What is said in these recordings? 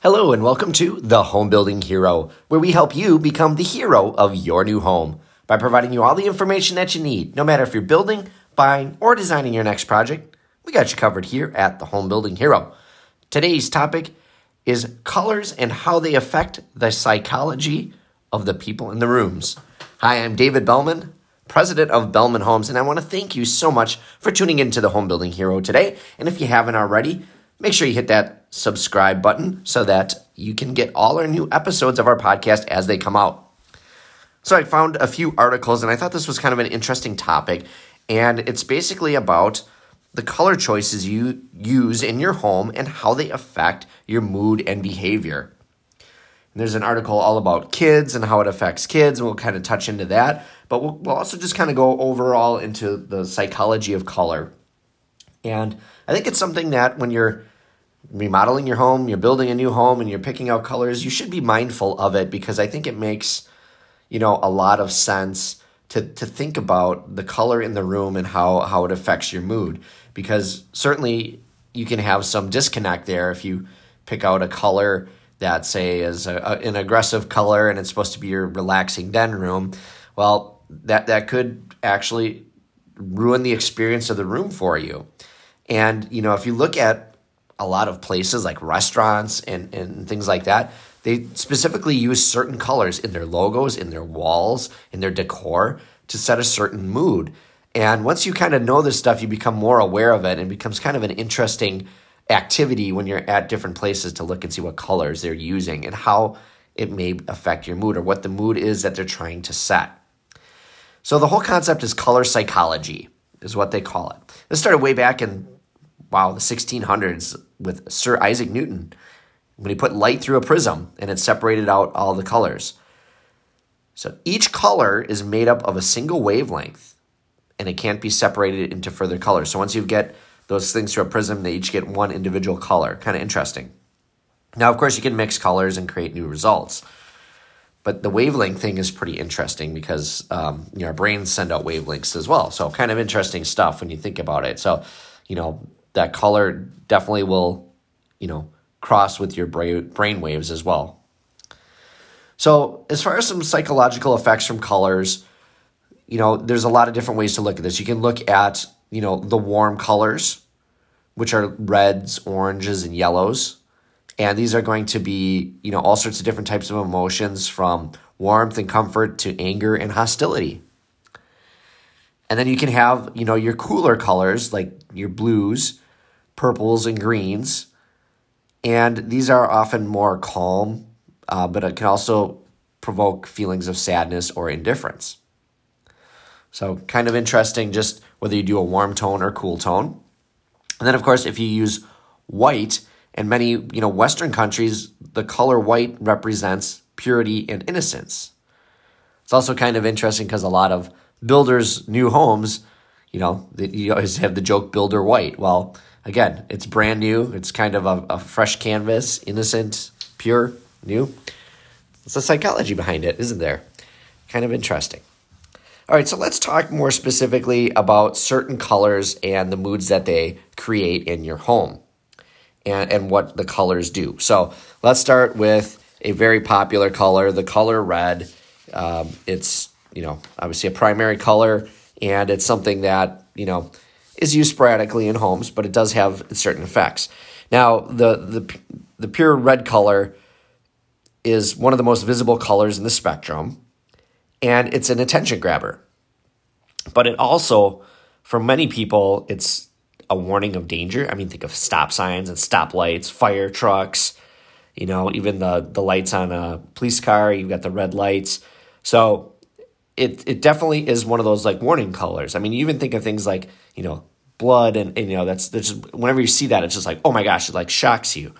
Hello, and welcome to The Home Building Hero, where we help you become the hero of your new home by providing you all the information that you need, no matter if you're building, buying, or designing your next project. We got you covered here at The Home Building Hero. Today's topic is colors and how they affect the psychology of the people in the rooms. Hi, I'm David Bellman, president of Bellman Homes, and I want to thank you so much for tuning into the Home Building Hero today. And if you haven't already, make sure you hit that subscribe button so that you can get all our new episodes of our podcast as they come out. So I found a few articles and I thought this was kind of an interesting topic. And it's basically about the color choices you use in your home and how they affect your mood and behavior. And there's an article all about kids and how it affects kids, and we'll kind of touch into that. But we'll, we'll also just kind of go overall into the psychology of color. And I think it's something that when you're remodeling your home, you're building a new home, and you're picking out colors, you should be mindful of it because I think it makes, you know, a lot of sense to, to think about the color in the room and how, how it affects your mood. Because certainly you can have some disconnect there if you pick out a color that, say, is a, a, an aggressive color and it's supposed to be your relaxing den room. Well, that, that could actually ruin the experience of the room for you. And, you know, if you look at a lot of places like restaurants and, and things like that, they specifically use certain colors in their logos, in their walls, in their decor to set a certain mood. And once you kind of know this stuff, you become more aware of it and it becomes kind of an interesting activity when you're at different places to look and see what colors they're using and how it may affect your mood or what the mood is that they're trying to set. So the whole concept is color psychology, is what they call it. This started way back in wow, the 1600s with Sir Isaac Newton when he put light through a prism and it separated out all the colors. So each color is made up of a single wavelength and it can't be separated into further colors. So once you get those things through a prism, they each get one individual color. Kind of interesting. Now, of course, you can mix colors and create new results. But the wavelength thing is pretty interesting because um, you know, our brains send out wavelengths as well. So kind of interesting stuff when you think about it. So, you know, that color definitely will, you know, cross with your brain, waves as well. So, as far as some psychological effects from colors, you know, there's a lot of different ways to look at this. You can look at, you know, the warm colors, which are reds, oranges, and yellows. And these are going to be, you know, all sorts of different types of emotions from warmth and comfort to anger and hostility. And then you can have, you know, your cooler colors like your blues, purples, and greens. And these are often more calm, uh, but it can also provoke feelings of sadness or indifference. So, kind of interesting just whether you do a warm tone or cool tone. And then, of course, if you use white, in many you know Western countries, the color white represents purity and innocence. It's also kind of interesting because a lot of builders' new homes, you know, you always have the joke builder white. Well, again, it's brand new. It's kind of a, a fresh canvas, innocent, pure, new. It's the psychology behind it, isn't there? Kind of interesting. All right, so let's talk more specifically about certain colors and the moods that they create in your home and, and what the colors do. So let's start with a very popular color, the color red. Um, it's you know, obviously a primary color, and it's something that, you know, is used sporadically in homes, but it does have certain effects. Now, the, the, the pure red color is one of the most visible colors in the spectrum, and it's an attention grabber. But it also, for many people, it's a warning of danger. I mean, think of stop signs and stoplights, fire trucks, you know, even the, the lights on a police car, you've got the red lights. So it it definitely is one of those like warning colors. I mean, you even think of things like you know blood and, and you know that's just, whenever you see that, it's just like oh my gosh, it like shocks you.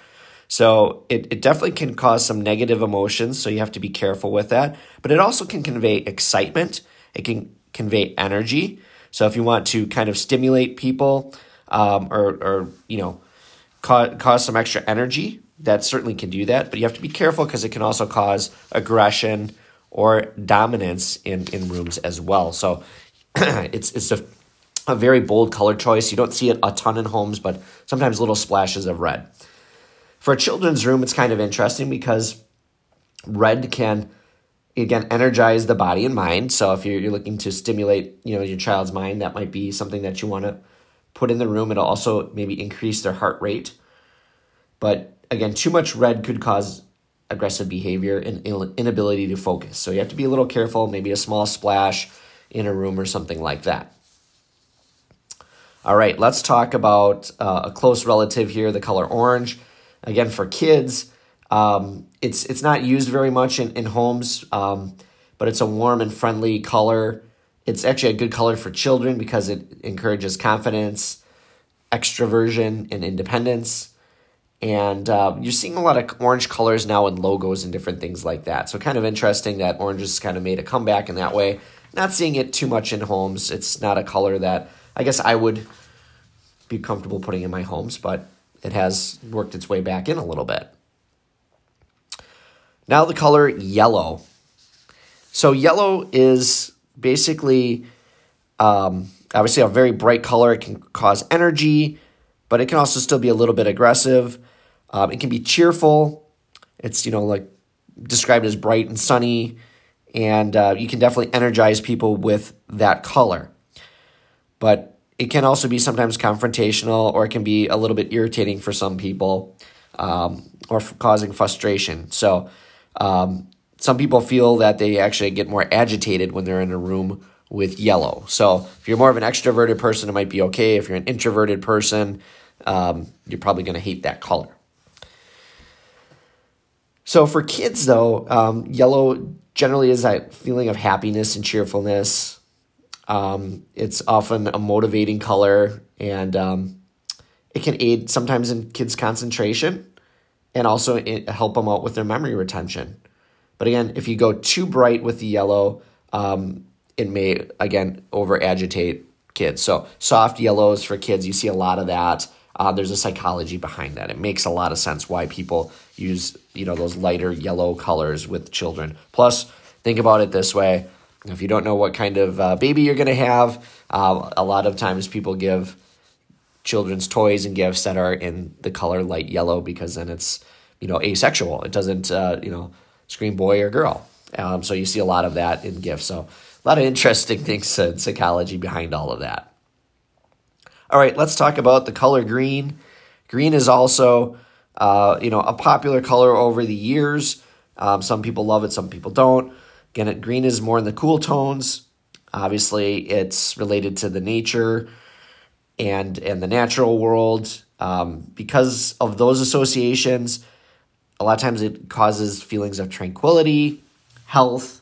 So it, it definitely can cause some negative emotions, so you have to be careful with that. But it also can convey excitement. It can convey energy. So if you want to kind of stimulate people um, or, or you know cause, cause some extra energy, that certainly can do that. But you have to be careful because it can also cause aggression or dominance in, in rooms as well. So it's it's a, a very bold color choice. You don't see it a ton in homes, but sometimes little splashes of red. For a children's room, it's kind of interesting because red can again energize the body and mind. So if you're, you're looking to stimulate, you know, your child's mind, that might be something that you want to put in the room. It'll also maybe increase their heart rate. But again, too much red could cause aggressive behavior and inability to focus. So you have to be a little careful, maybe a small splash in a room or something like that. All right, let's talk about uh, a close relative here, the color orange. Again, for kids, um, it's it's not used very much in, in homes, um, but it's a warm and friendly color. It's actually a good color for children because it encourages confidence, extroversion, and independence. And uh, you're seeing a lot of orange colors now in logos and different things like that. So, kind of interesting that orange has kind of made a comeback in that way. Not seeing it too much in homes. It's not a color that I guess I would be comfortable putting in my homes, but it has worked its way back in a little bit. Now, the color yellow. So, yellow is basically um, obviously a very bright color. It can cause energy, but it can also still be a little bit aggressive. Um, it can be cheerful. It's, you know, like described as bright and sunny. And uh, you can definitely energize people with that color. But it can also be sometimes confrontational or it can be a little bit irritating for some people um, or causing frustration. So, um, some people feel that they actually get more agitated when they're in a room with yellow. So, if you're more of an extroverted person, it might be okay. If you're an introverted person, um, you're probably going to hate that color. So for kids, though, um, yellow generally is that feeling of happiness and cheerfulness. Um, it's often a motivating color, and um, it can aid sometimes in kids' concentration and also help them out with their memory retention. But again, if you go too bright with the yellow, um, it may again over agitate kids. So soft yellows for kids, you see a lot of that. Uh, there's a psychology behind that. It makes a lot of sense why people use you know those lighter yellow colors with children. Plus, think about it this way: if you don't know what kind of uh, baby you're going to have, uh, a lot of times people give children's toys and gifts that are in the color light yellow because then it's you know asexual. It doesn't uh, you know scream boy or girl. Um, so you see a lot of that in gifts. So a lot of interesting things in psychology behind all of that. All right, let's talk about the color green. Green is also, uh, you know, a popular color over the years. Um, some people love it, some people don't. Again, it, green is more in the cool tones. Obviously, it's related to the nature and and the natural world. Um, because of those associations, a lot of times it causes feelings of tranquility, health,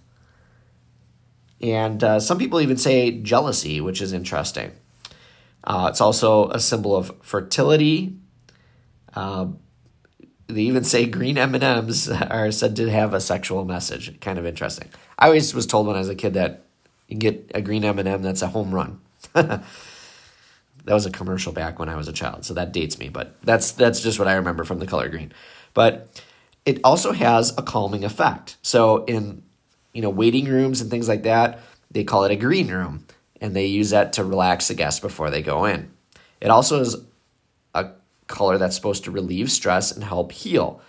and uh, some people even say jealousy, which is interesting. Uh, it's also a symbol of fertility. Uh, they even say green M and M's are said to have a sexual message. Kind of interesting. I always was told when I was a kid that you get a green M and m that's a home run. that was a commercial back when I was a child, so that dates me. But that's that's just what I remember from the color green. But it also has a calming effect. So in you know waiting rooms and things like that, they call it a green room and they use that to relax the guests before they go in. It also is a color that's supposed to relieve stress and help heal.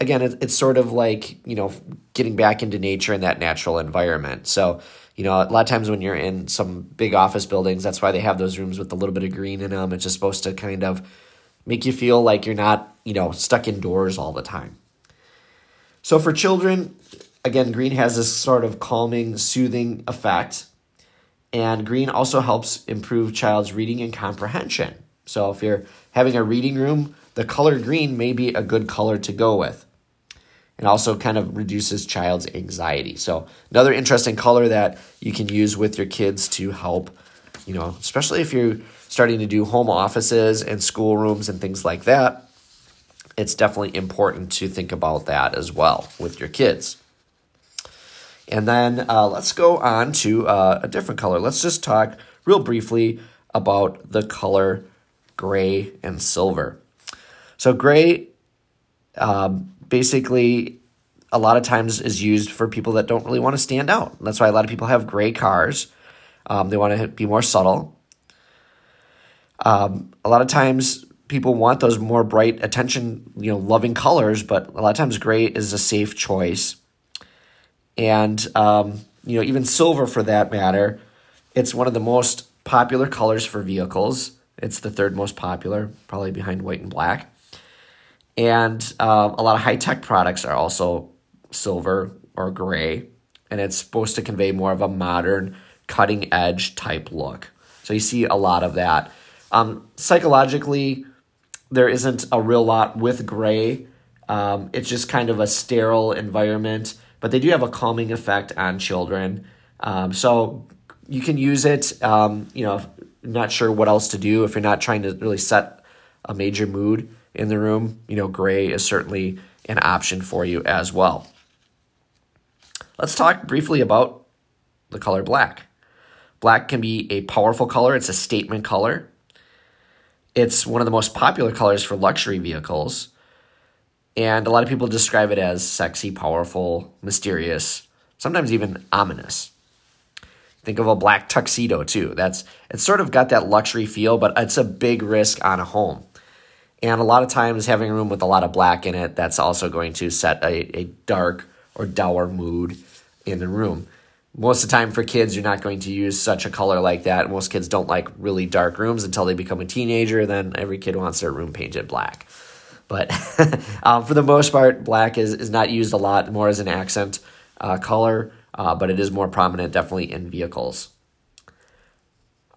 Again, it's sort of like, you know, getting back into nature and that natural environment. So, you know, a lot of times when you're in some big office buildings, that's why they have those rooms with a little bit of green in them. It's just supposed to kind of make you feel like you're not, you know, stuck indoors all the time. So for children, again, green has this sort of calming, soothing effect and green also helps improve child's reading and comprehension. So if you're having a reading room, the color green may be a good color to go with. It also kind of reduces child's anxiety. So another interesting color that you can use with your kids to help, you know, especially if you're starting to do home offices and school rooms and things like that. It's definitely important to think about that as well with your kids. And then uh, let's go on to uh, a different color. Let's just talk real briefly about the color gray and silver. So, gray um, basically a lot of times is used for people that don't really want to stand out. That's why a lot of people have gray cars. Um, they want to be more subtle. Um, a lot of times people want those more bright attention, you know, loving colors, but a lot of times gray is a safe choice. And um, you know, even silver for that matter, it's one of the most popular colors for vehicles. It's the third most popular, probably behind white and black. And um, a lot of high tech products are also silver or gray, and it's supposed to convey more of a modern, cutting edge type look. So you see a lot of that. Um, psychologically, there isn't a real lot with gray. Um, it's just kind of a sterile environment, but they do have a calming effect on children. Um, so you can use it. Um, you know, not sure what else to do if you're not trying to really set a major mood in the room. You know, gray is certainly an option for you as well. Let's talk briefly about the color black. Black can be a powerful color, it's a statement color. It's one of the most popular colors for luxury vehicles. And a lot of people describe it as sexy, powerful, mysterious, sometimes even ominous. Think of a black tuxedo too. That's it's sort of got that luxury feel, but it's a big risk on a home. And a lot of times having a room with a lot of black in it, that's also going to set a, a dark or dour mood in the room. Most of the time for kids, you're not going to use such a color like that. Most kids don't like really dark rooms until they become a teenager. Then every kid wants their room painted black. But um, for the most part, black is, is not used a lot, more as an accent uh, color, uh, but it is more prominent definitely in vehicles.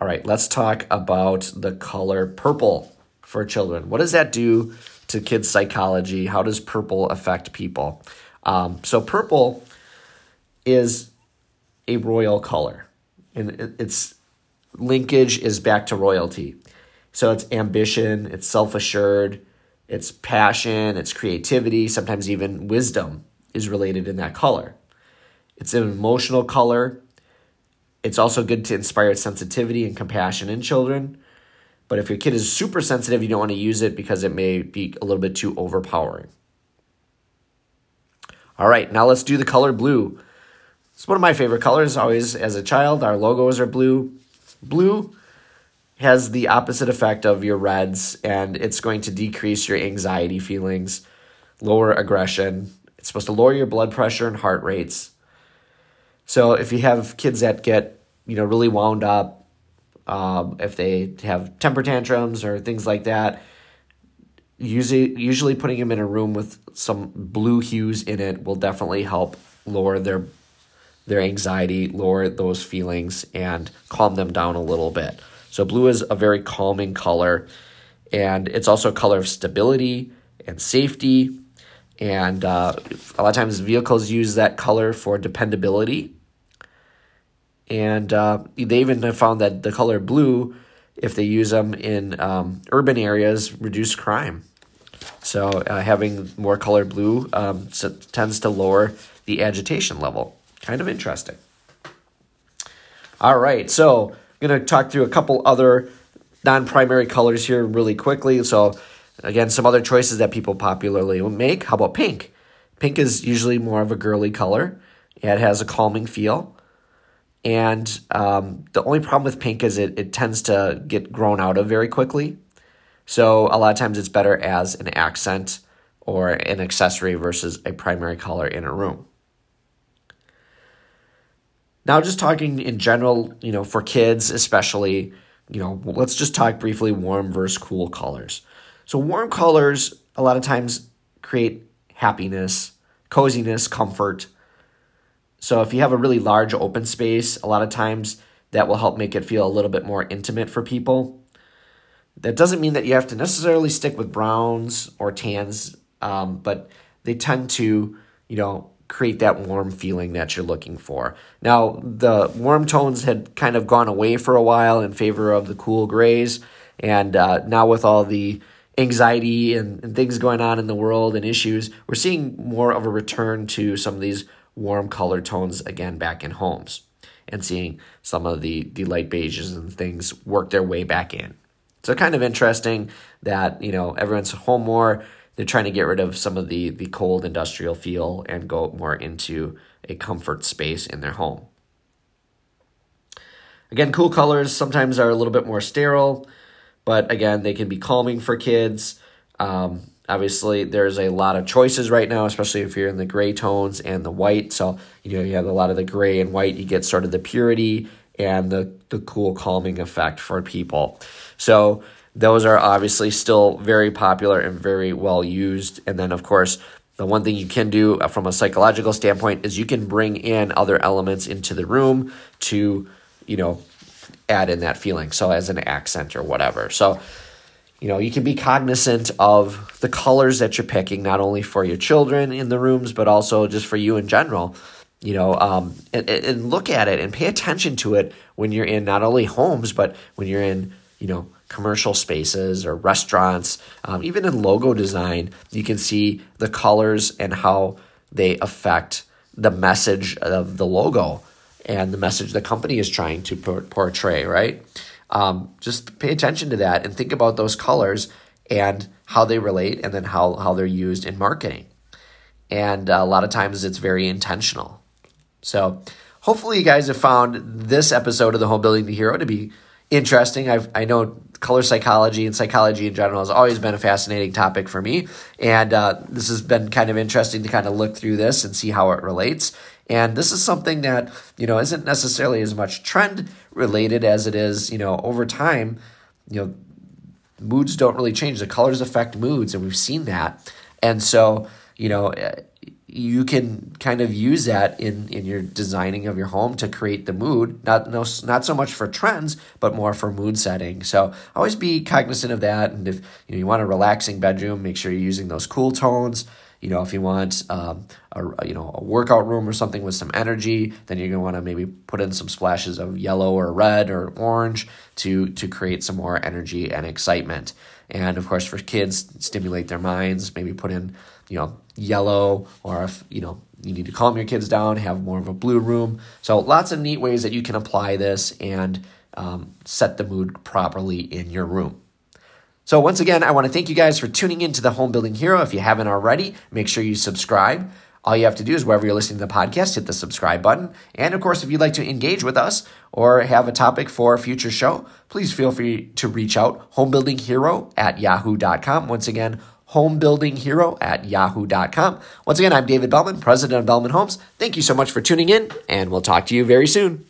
All right, let's talk about the color purple for children. What does that do to kids' psychology? How does purple affect people? Um, so, purple is a royal color, and its linkage is back to royalty. So, it's ambition, it's self assured, it's passion, it's creativity, sometimes even wisdom is related in that color. It's an emotional color. It's also good to inspire sensitivity and compassion in children. But if your kid is super sensitive, you don't want to use it because it may be a little bit too overpowering. All right, now let's do the color blue. It's one of my favorite colors. Always as a child, our logos are blue. Blue has the opposite effect of your reds, and it's going to decrease your anxiety feelings, lower aggression. It's supposed to lower your blood pressure and heart rates. So if you have kids that get you know really wound up, um, if they have temper tantrums or things like that. Usually, usually putting them in a room with some blue hues in it will definitely help lower their their anxiety, lower those feelings, and calm them down a little bit. So blue is a very calming color, and it's also a color of stability and safety. And uh, a lot of times, vehicles use that color for dependability and uh, they even have found that the color blue, if they use them in um, urban areas, reduce crime. So uh, having more color blue um, so tends to lower the agitation level. Kind of interesting. All right, so I'm going to talk through a couple other non-primary colors here really quickly. So again, some other choices that people popularly make. How about pink? Pink is usually more of a girly color. It has a calming feel. And um, the only problem with pink is it, it tends to get grown out of very quickly. So a lot of times it's better as an accent or an accessory versus a primary color in a room. Now, just talking in general, you know, for kids especially, you know, let's just talk briefly warm versus cool colors. So, warm colors a lot of times create happiness, coziness, comfort. So if you have a really large open space, a lot of times that will help make it feel a little bit more intimate for people. That doesn't mean that you have to necessarily stick with browns or tans, um, but they tend to, you know, create that warm feeling that you're looking for. Now, the warm tones had kind of gone away for a while in favor of the cool grays, and uh, now with all the anxiety and, and things going on in the world and issues, we're seeing more of a return to some of these warm color tones again back in homes and seeing some of the, the light beiges and things work their way back in. So kind of interesting that, you know, everyone's home more. They're trying to get rid of some of the, the cold industrial feel and go more into a comfort space in their home. Again, cool colors sometimes are a little bit more sterile, but again, they can be calming for kids. Um, obviously, there's a lot of choices right now, especially if you're in the gray tones and the white. So, you know, you have a lot of the gray and white, you get sort of the purity and the, the cool calming effect for people. So, those are obviously still very popular and very well used. And then, of course, the one thing you can do from a psychological standpoint is you can bring in other elements into the room to, you know, add in that feeling. So as an accent or whatever. So, you know, you can be cognizant of the colors that you're picking, not only for your children in the rooms, but also just for you in general. You know, um, and, and look at it and pay attention to it when you're in not only homes, but when you're in, you know, commercial spaces or restaurants, um, even in logo design, you can see the colors and how they affect the message of the logo and the message the company is trying to portray, right? Um, just pay attention to that and think about those colors and how they relate and then how, how they're used in marketing. And a lot of times it's very intentional. So hopefully you guys have found this episode of the Home Building the Hero to be interesting. I've, I know color psychology and psychology in general has always been a fascinating topic for me. And uh, this has been kind of interesting to kind of look through this and see how it relates. And this is something that, you know, isn't necessarily as much trend related as it is, you know, over time, you know, moods don't really change. The colors affect moods, and we've seen that. And so, you know, you can kind of use that in in your designing of your home to create the mood. Not no not so much for trends but more for mood setting. So always be cognizant of that. And if you know you want a relaxing bedroom make sure you're using those cool tones. You know if you want um, a you know a workout room or something with some energy then you're going to want to maybe put in some splashes of yellow or red or orange to to create some more energy and excitement and of course for kids stimulate their minds maybe put in you know yellow or if you know you need to calm your kids down have more of a blue room. So lots of neat ways that you can apply this and um, set the mood properly in your room. So once again i want to thank you guys for tuning in to the home building hero. If you haven't already make sure you subscribe all you have to do is wherever you're listening to the podcast, hit the subscribe button. And of course, if you'd like to engage with us or have a topic for a future show, please feel free to reach out homebuildinghero at yahoo.com. Once again, homebuildinghero at yahoo.com. Once again, I'm David Bellman, president of Bellman Homes. Thank you so much for tuning in, and we'll talk to you very soon.